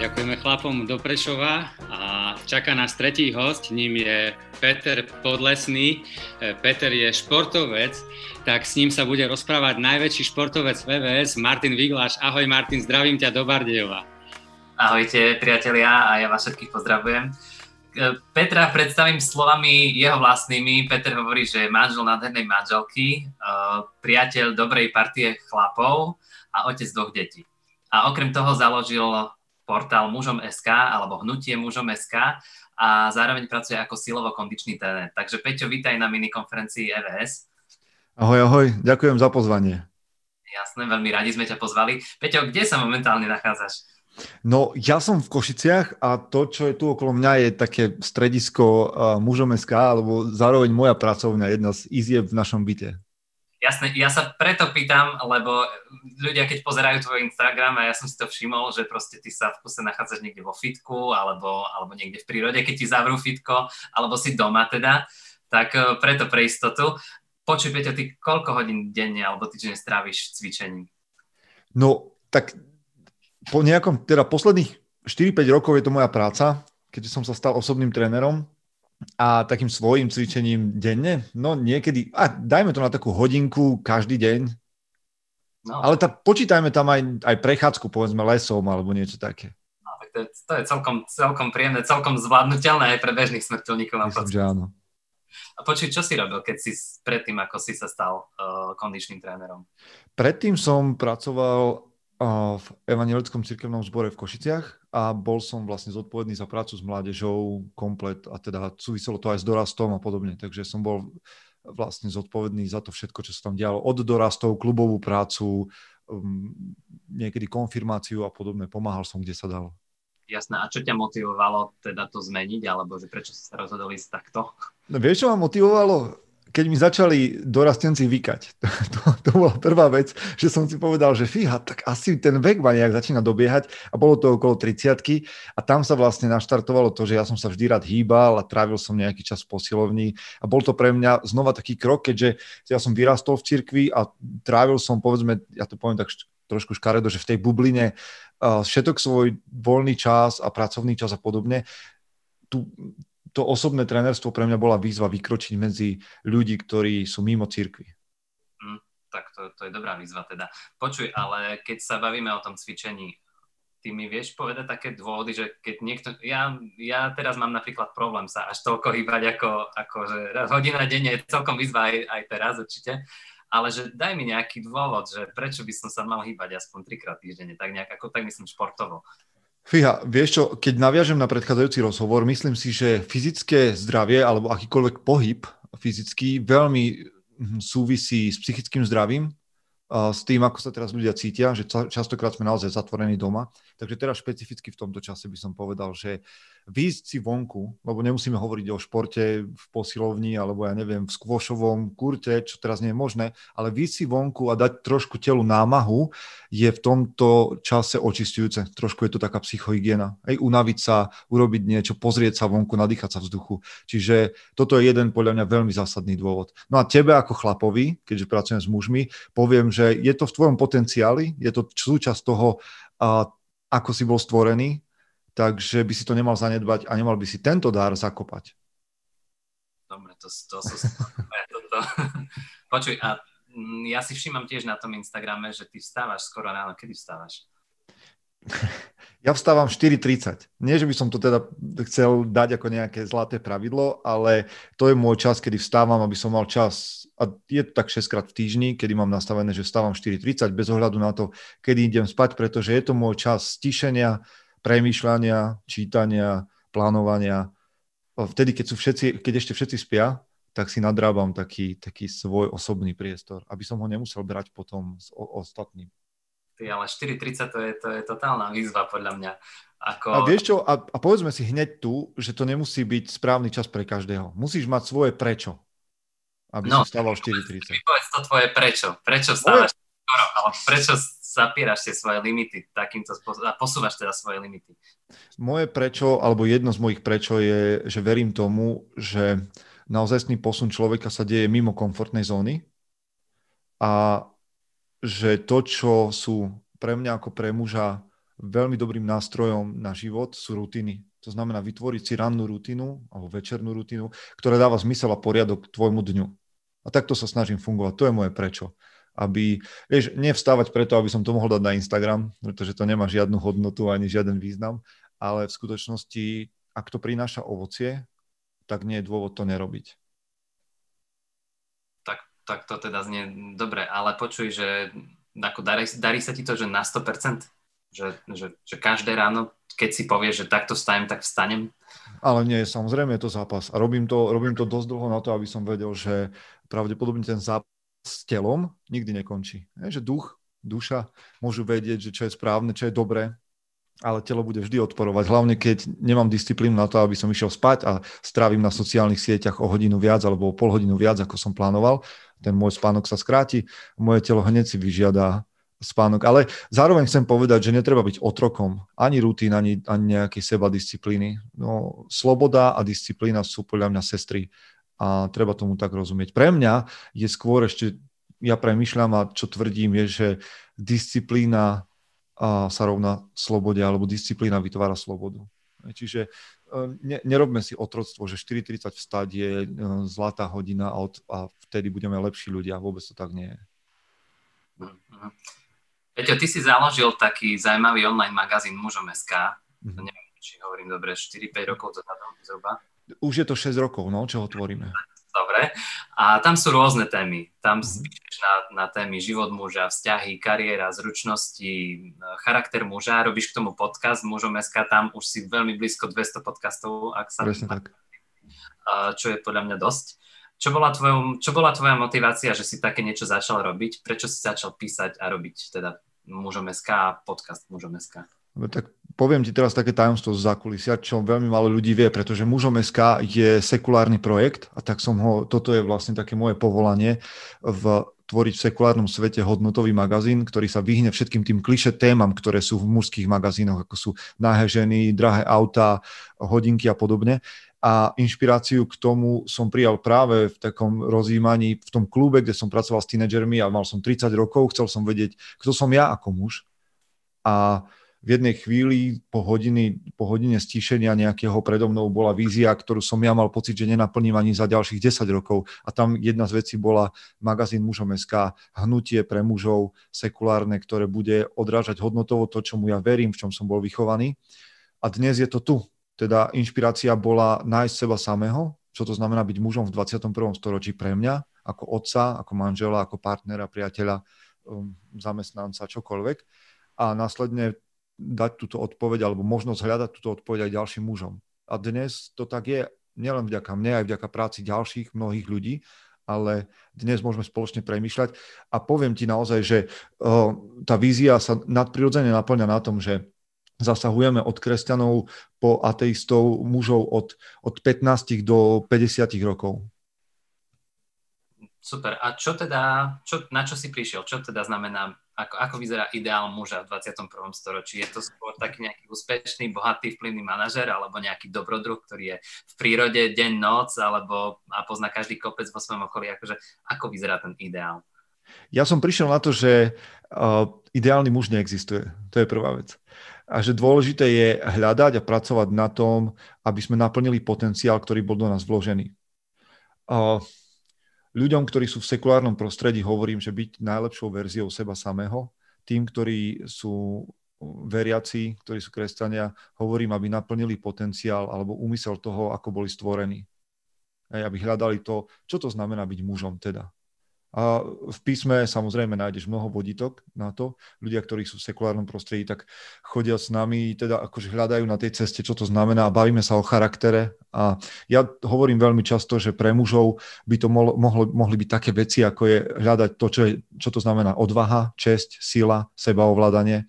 Ďakujeme chlapom do Prešova a čaká nás tretí host, ním je Peter Podlesný. E, Peter je športovec, tak s ním sa bude rozprávať najväčší športovec VVS, Martin Vigláš. Ahoj Martin, zdravím ťa do Bardejova. Ahojte priatelia a ja vás všetkých pozdravujem. E, Petra predstavím slovami jeho vlastnými. Peter hovorí, že je manžel nádhernej manželky, e, priateľ dobrej partie chlapov a otec dvoch detí. A okrem toho založil portál mužom.sk alebo hnutie mužom.sk a zároveň pracuje ako silovo-kondičný tréner. Takže Peťo, vítaj na minikonferencii EVS. Ahoj, ahoj, ďakujem za pozvanie. Jasné, veľmi radi sme ťa pozvali. Peťo, kde sa momentálne nachádzaš? No, ja som v Košiciach a to, čo je tu okolo mňa, je také stredisko mužom SK, alebo zároveň moja pracovňa, jedna z izieb v našom byte. Jasné, ja sa preto pýtam, lebo ľudia, keď pozerajú tvoj Instagram a ja som si to všimol, že proste ty sa v kuse nachádzaš niekde vo fitku alebo, alebo niekde v prírode, keď ti zavrú fitko, alebo si doma teda, tak e, preto pre istotu. Počuj, Peťo, ty koľko hodín denne alebo týždeň stráviš cvičením? No, tak po nejakom, teda posledných 4-5 rokov je to moja práca, keďže som sa stal osobným trénerom, a takým svojim cvičením denne, no niekedy, a dajme to na takú hodinku každý deň, no. ale tá, počítajme tam aj, aj prechádzku, povedzme lesom alebo niečo také. No, tak to, je, to je celkom, celkom príjemné, celkom zvládnutelné aj pre bežných smrteľníkov. Myslím, že áno. A počuj, čo si robil, keď si predtým, ako si sa stal uh, kondičným trénerom? Predtým som pracoval v Evangelickom cirkevnom zbore v Košiciach a bol som vlastne zodpovedný za prácu s mládežou komplet a teda súviselo to aj s dorastom a podobne, takže som bol vlastne zodpovedný za to všetko, čo sa tam dialo, od dorastov, klubovú prácu, um, niekedy konfirmáciu a podobne, pomáhal som, kde sa dalo. Jasné, a čo ťa motivovalo teda to zmeniť, alebo že prečo si sa rozhodol ísť takto? No, vieš, čo ma motivovalo? Keď mi začali dorastenci vykať, to, to, bola prvá vec, že som si povedal, že fíha, tak asi ten vek ma nejak začína dobiehať a bolo to okolo 30 a tam sa vlastne naštartovalo to, že ja som sa vždy rád hýbal a trávil som nejaký čas v posilovni a bol to pre mňa znova taký krok, keďže ja som vyrastol v cirkvi a trávil som, povedzme, ja to poviem tak trošku škaredo, že v tej bubline všetok svoj voľný čas a pracovný čas a podobne, tu, to osobné trenerstvo pre mňa bola výzva vykročiť medzi ľudí, ktorí sú mimo cirkvi. Mm, tak to, to je dobrá výzva teda. Počuj, ale keď sa bavíme o tom cvičení, ty mi vieš povedať také dôvody, že keď niekto, ja, ja teraz mám napríklad problém sa až toľko hýbať, ako, ako že hodina denne je celkom výzva aj, aj teraz určite, ale že daj mi nejaký dôvod, že prečo by som sa mal hýbať aspoň trikrát týždenne, tak nejak ako tak myslím športovo. Fíha, vieš čo, keď naviažem na predchádzajúci rozhovor, myslím si, že fyzické zdravie alebo akýkoľvek pohyb fyzický veľmi hm, súvisí s psychickým zdravím s tým, ako sa teraz ľudia cítia, že častokrát sme naozaj zatvorení doma. Takže teraz špecificky v tomto čase by som povedal, že výjsť si vonku, lebo nemusíme hovoriť o športe v posilovni alebo ja neviem, v skvošovom kurte, čo teraz nie je možné, ale výjsť si vonku a dať trošku telu námahu je v tomto čase očistujúce. Trošku je to taká psychohygiena. Aj unaviť sa, urobiť niečo, pozrieť sa vonku, nadýchať sa vzduchu. Čiže toto je jeden podľa mňa veľmi zásadný dôvod. No a tebe ako chlapovi, keďže pracujem s mužmi, poviem, že že je to v tvojom potenciáli, je to súčasť toho, a, ako si bol stvorený, takže by si to nemal zanedbať a nemal by si tento dar zakopať. Dobre, to, to sú... toto. Počuj, a mm, ja si všímam tiež na tom Instagrame, že ty vstávaš skoro ráno. Kedy vstávaš? Ja vstávam 4.30. Nie, že by som to teda chcel dať ako nejaké zlaté pravidlo, ale to je môj čas, kedy vstávam, aby som mal čas, a je to tak 6 krát v týždni, kedy mám nastavené, že vstávam 4.30 bez ohľadu na to, kedy idem spať, pretože je to môj čas stišenia, premýšľania, čítania, plánovania. Vtedy, keď, sú všetci, keď ešte všetci spia, tak si nadrábam taký, taký svoj osobný priestor, aby som ho nemusel brať potom s ostatným. Ty, ale 4.30 to je, to je totálna výzva podľa mňa. Ako... A vieš čo, a, a povedzme si hneď tu, že to nemusí byť správny čas pre každého. Musíš mať svoje prečo, aby no, si stával 4.30. Povedz to tvoje prečo. Prečo stávaš skoro, ale prečo zapieraš tie svoje limity takýmto spôsobom a posúvaš teda svoje limity? Moje prečo, alebo jedno z mojich prečo je, že verím tomu, že naozajstný posun človeka sa deje mimo komfortnej zóny a že to, čo sú pre mňa ako pre muža veľmi dobrým nástrojom na život sú rutiny. To znamená vytvoriť si rannú rutinu alebo večernú rutinu, ktorá dáva zmysel a poriadok tvojmu dňu. A takto sa snažím fungovať. To je moje prečo. Aby, vieš, nevstávať preto, aby som to mohol dať na Instagram, pretože to nemá žiadnu hodnotu ani žiaden význam, ale v skutočnosti, ak to prináša ovocie, tak nie je dôvod to nerobiť. Tak, to teda znie dobre, ale počuj, že ako darí, darí sa ti to, že na 100%? Že, že, že každé ráno, keď si povieš, že takto vstanem, tak vstanem? Ale nie, samozrejme je to zápas. A robím to, robím to dosť dlho na to, aby som vedel, že pravdepodobne ten zápas s telom nikdy nekončí. Je, že duch, duša môžu vedieť, že čo je správne, čo je dobré, ale telo bude vždy odporovať. Hlavne keď nemám disciplínu na to, aby som išiel spať a strávim na sociálnych sieťach o hodinu viac alebo o pol hodinu viac, ako som plánoval. Ten môj spánok sa skráti, moje telo hneď si vyžiada spánok. Ale zároveň chcem povedať, že netreba byť otrokom ani rutín, ani, ani nejakej seba disciplíny. No, sloboda a disciplína sú podľa mňa sestry a treba tomu tak rozumieť. Pre mňa je skôr ešte, ja premyšľam a čo tvrdím je, že disciplína sa rovná slobode alebo disciplína vytvára slobodu. Čiže e, ne, nerobme si otroctvo, že 4.30 vstať je e, zlatá hodina a, od, a vtedy budeme lepší ľudia. Vôbec to tak nie je. Mhm. Peťo, ty si založil taký zaujímavý online magazín Mužom.sk. Mm-hmm. Neviem, či hovorím dobre, 4-5 rokov dozadu zhruba. Už je to 6 rokov, no, čo ho tvoríme. A tam sú rôzne témy. Tam mm-hmm. na, na témy život muža, vzťahy, kariéra, zručnosti, charakter muža. Robíš k tomu podcast Mužom.sk, tam už si veľmi blízko 200 podcastov, ak sa... Presne tak. Čo je podľa mňa dosť. Čo bola, tvojou, čo bola tvoja motivácia, že si také niečo začal robiť? Prečo si začal písať a robiť teda mužom.sk a podcast mužom.sk. Tak poviem ti teraz také tajomstvo z zákulisia, čo veľmi málo ľudí vie, pretože mužom.sk je sekulárny projekt a tak som ho, toto je vlastne také moje povolanie v tvoriť v sekulárnom svete hodnotový magazín, ktorý sa vyhne všetkým tým kliše témam, ktoré sú v mužských magazínoch, ako sú nahé ženy, drahé auta, hodinky a podobne a inšpiráciu k tomu som prijal práve v takom rozjímaní, v tom klube, kde som pracoval s tínedžermi a mal som 30 rokov, chcel som vedieť, kto som ja ako muž. A v jednej chvíli po, hodiny, po hodine stíšenia nejakého predo mnou bola vízia, ktorú som ja mal pocit, že nenaplním ani za ďalších 10 rokov. A tam jedna z vecí bola magazín mužom SK, hnutie pre mužov sekulárne, ktoré bude odrážať hodnotovo to, čomu ja verím, v čom som bol vychovaný. A dnes je to tu, teda inšpirácia bola nájsť seba samého, čo to znamená byť mužom v 21. storočí pre mňa, ako otca, ako manžela, ako partnera, priateľa, um, zamestnanca, čokoľvek. A následne dať túto odpoveď alebo možnosť hľadať túto odpoveď aj ďalším mužom. A dnes to tak je nielen vďaka mne, aj vďaka práci ďalších mnohých ľudí, ale dnes môžeme spoločne premýšľať. A poviem ti naozaj, že tá vízia sa nadprirodzene naplňa na tom, že zasahujeme od kresťanov po ateistov, mužov od, od 15 do 50 rokov. Super. A čo teda, čo, na čo si prišiel? Čo teda znamená, ako, ako vyzerá ideál muža v 21. storočí? Je to skôr taký nejaký úspešný, bohatý, vplyvný manažer, alebo nejaký dobrodruh, ktorý je v prírode deň, noc, alebo a pozná každý kopec vo svojom okolí? Akože, ako vyzerá ten ideál? Ja som prišiel na to, že uh, ideálny muž neexistuje. To je prvá vec a že dôležité je hľadať a pracovať na tom, aby sme naplnili potenciál, ktorý bol do nás vložený. Ľuďom, ktorí sú v sekulárnom prostredí, hovorím, že byť najlepšou verziou seba samého, tým, ktorí sú veriaci, ktorí sú kresťania, hovorím, aby naplnili potenciál alebo úmysel toho, ako boli stvorení. aby hľadali to, čo to znamená byť mužom teda. A v písme samozrejme nájdeš mnoho vodítok na to. Ľudia, ktorí sú v sekulárnom prostredí, tak chodia s nami, teda akože hľadajú na tej ceste, čo to znamená. Bavíme sa o charaktere. A ja hovorím veľmi často, že pre mužov by to mohlo, mohlo, mohli byť také veci, ako je hľadať to, čo, je, čo to znamená odvaha, česť, sila, sebaovládanie.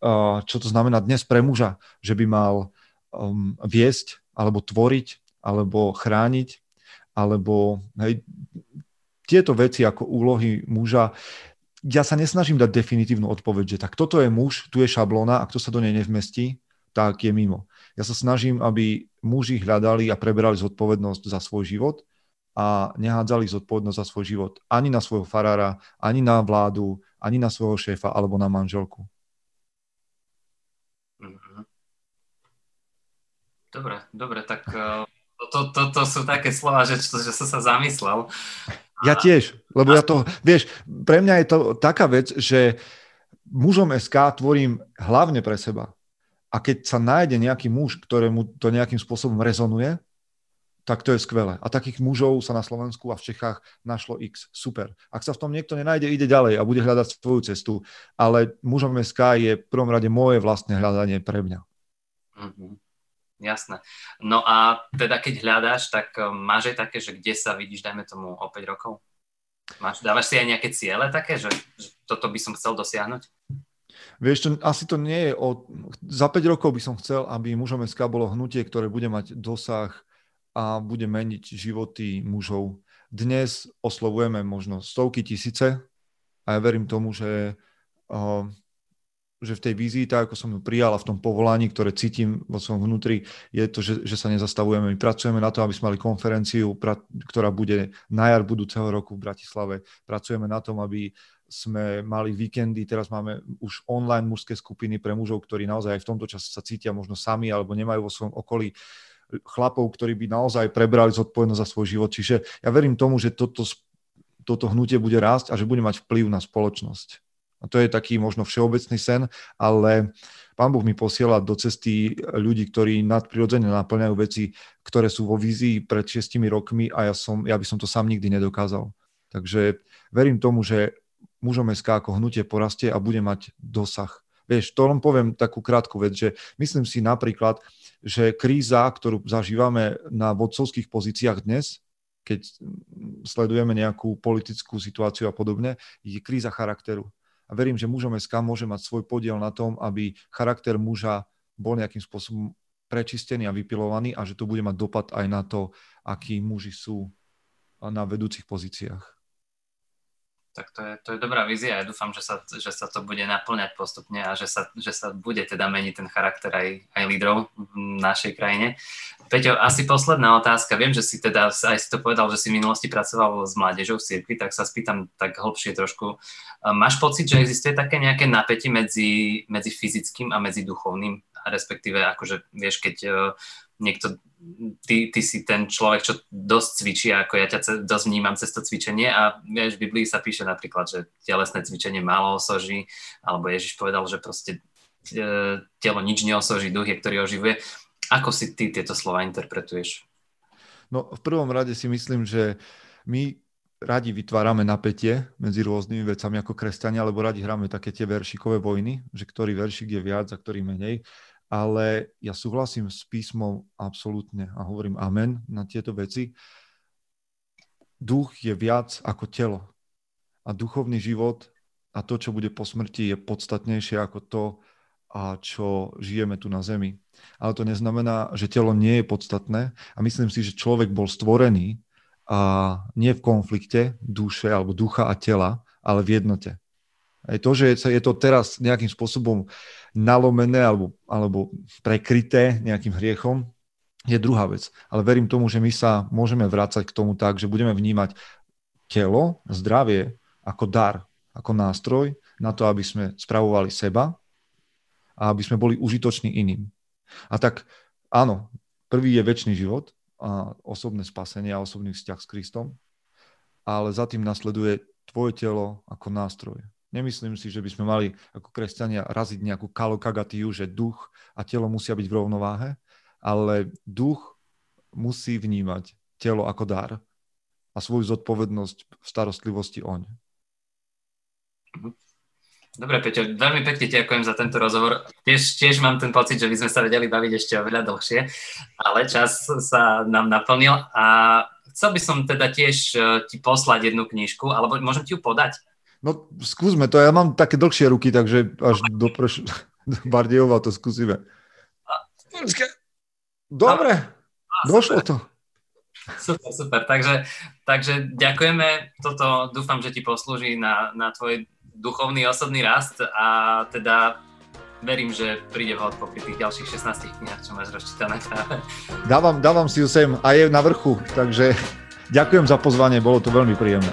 A čo to znamená dnes pre muža, že by mal um, viesť, alebo tvoriť, alebo chrániť, alebo hej, tieto veci ako úlohy muža, ja sa nesnažím dať definitívnu odpoveď, že tak toto je muž, tu je šablóna a kto sa do nej nevmestí, tak je mimo. Ja sa snažím, aby muži hľadali a preberali zodpovednosť za svoj život a nehádzali zodpovednosť za svoj život ani na svojho farára, ani na vládu, ani na svojho šéfa alebo na manželku. Dobre, dobre, tak uh, to, to, to sú také slova, že, že som sa zamyslel. Ja tiež, lebo ja to, vieš, pre mňa je to taká vec, že mužom SK tvorím hlavne pre seba. A keď sa nájde nejaký muž, ktorému to nejakým spôsobom rezonuje, tak to je skvelé. A takých mužov sa na Slovensku a v Čechách našlo X. Super. Ak sa v tom niekto nenájde, ide ďalej a bude hľadať svoju cestu. Ale mužom SK je v prvom rade moje vlastné hľadanie pre mňa. Mm-hmm. Jasné. No a teda keď hľadáš, tak um, máš aj také, že kde sa vidíš, dajme tomu, o 5 rokov? Máš, dávaš si aj nejaké ciele také, že, že toto by som chcel dosiahnuť? Vieš, to, asi to nie je o... Za 5 rokov by som chcel, aby mužom SK bolo hnutie, ktoré bude mať dosah a bude meniť životy mužov. Dnes oslovujeme možno stovky tisíce a ja verím tomu, že uh, že v tej vízii, tak ako som ju prijal a v tom povolaní, ktoré cítim vo svojom vnútri, je to, že, že sa nezastavujeme. My pracujeme na to, aby sme mali konferenciu, pra, ktorá bude na jar budúceho roku v Bratislave. Pracujeme na tom, aby sme mali víkendy, teraz máme už online mužské skupiny pre mužov, ktorí naozaj aj v tomto čase sa cítia možno sami alebo nemajú vo svojom okolí chlapov, ktorí by naozaj prebrali zodpovednosť za svoj život. Čiže ja verím tomu, že toto, toto hnutie bude rásť a že bude mať vplyv na spoločnosť. A to je taký možno všeobecný sen, ale Pán Boh mi posiela do cesty ľudí, ktorí nadprirodzene naplňajú veci, ktoré sú vo vízii pred šiestimi rokmi a ja, som, ja by som to sám nikdy nedokázal. Takže verím tomu, že mužom SK ako hnutie porastie a bude mať dosah. Vieš, to len poviem takú krátku vec, že myslím si napríklad, že kríza, ktorú zažívame na vodcovských pozíciách dnes, keď sledujeme nejakú politickú situáciu a podobne, je kríza charakteru a verím, že mužom SK môže mať svoj podiel na tom, aby charakter muža bol nejakým spôsobom prečistený a vypilovaný a že to bude mať dopad aj na to, akí muži sú na vedúcich pozíciách tak to je, to je dobrá vízia. Ja dúfam, že sa, že sa to bude naplňať postupne a že sa, že sa bude teda meniť ten charakter aj, aj lídrov v našej krajine. Peťo, asi posledná otázka. Viem, že si teda aj si to povedal, že si v minulosti pracoval s mládežou v cirkvi, tak sa spýtam tak hlbšie trošku. Máš pocit, že existuje také nejaké napätie medzi, medzi fyzickým a medzi duchovným? Respektíve, akože vieš, keď niekto, ty, ty si ten človek, čo dosť cvičí, ako ja ťa dosť vnímam cez to cvičenie a vieš, v Biblii sa píše napríklad, že telesné cvičenie málo osoží, alebo Ježiš povedal, že proste e, telo nič neosoží, duch je, ktorý oživuje. Ako si ty tieto slova interpretuješ? No v prvom rade si myslím, že my radi vytvárame napätie medzi rôznymi vecami ako kresťania, lebo radi hráme také tie veršikové vojny, že ktorý veršik je viac a ktorý menej ale ja súhlasím s písmom absolútne a hovorím amen na tieto veci. Duch je viac ako telo a duchovný život a to, čo bude po smrti, je podstatnejšie ako to, a čo žijeme tu na Zemi. Ale to neznamená, že telo nie je podstatné a myslím si, že človek bol stvorený a nie v konflikte duše alebo ducha a tela, ale v jednote. Aj to, že je to teraz nejakým spôsobom nalomené alebo, alebo prekryté nejakým hriechom, je druhá vec. Ale verím tomu, že my sa môžeme vrácať k tomu tak, že budeme vnímať telo, zdravie ako dar, ako nástroj na to, aby sme spravovali seba a aby sme boli užitoční iným. A tak áno, prvý je väčší život a osobné spasenie a osobný vzťah s Kristom, ale za tým nasleduje tvoje telo ako nástroj. Nemyslím si, že by sme mali ako kresťania raziť nejakú kalokagatiu, že duch a telo musia byť v rovnováhe, ale duch musí vnímať telo ako dar a svoju zodpovednosť v starostlivosti oň. Dobre, Peťo, veľmi pekne ďakujem za tento rozhovor. Tiež, tiež mám ten pocit, že by sme sa vedeli baviť ešte oveľa dlhšie, ale čas sa nám naplnil a chcel by som teda tiež eh, ti poslať jednu knižku, alebo môžem ti ju podať? No skúsme to, ja mám také dlhšie ruky, takže až do, preš... do Bardejova to skúsime. Dobre, došlo to. Super, super. Takže, takže ďakujeme. Toto dúfam, že ti poslúži na, na tvoj duchovný osobný rast a teda verím, že príde vhod popri tých ďalších 16 knihách, čo máš rozčítané práve. Dávam, dávam si ju sem a je na vrchu, takže ďakujem za pozvanie, bolo to veľmi príjemné.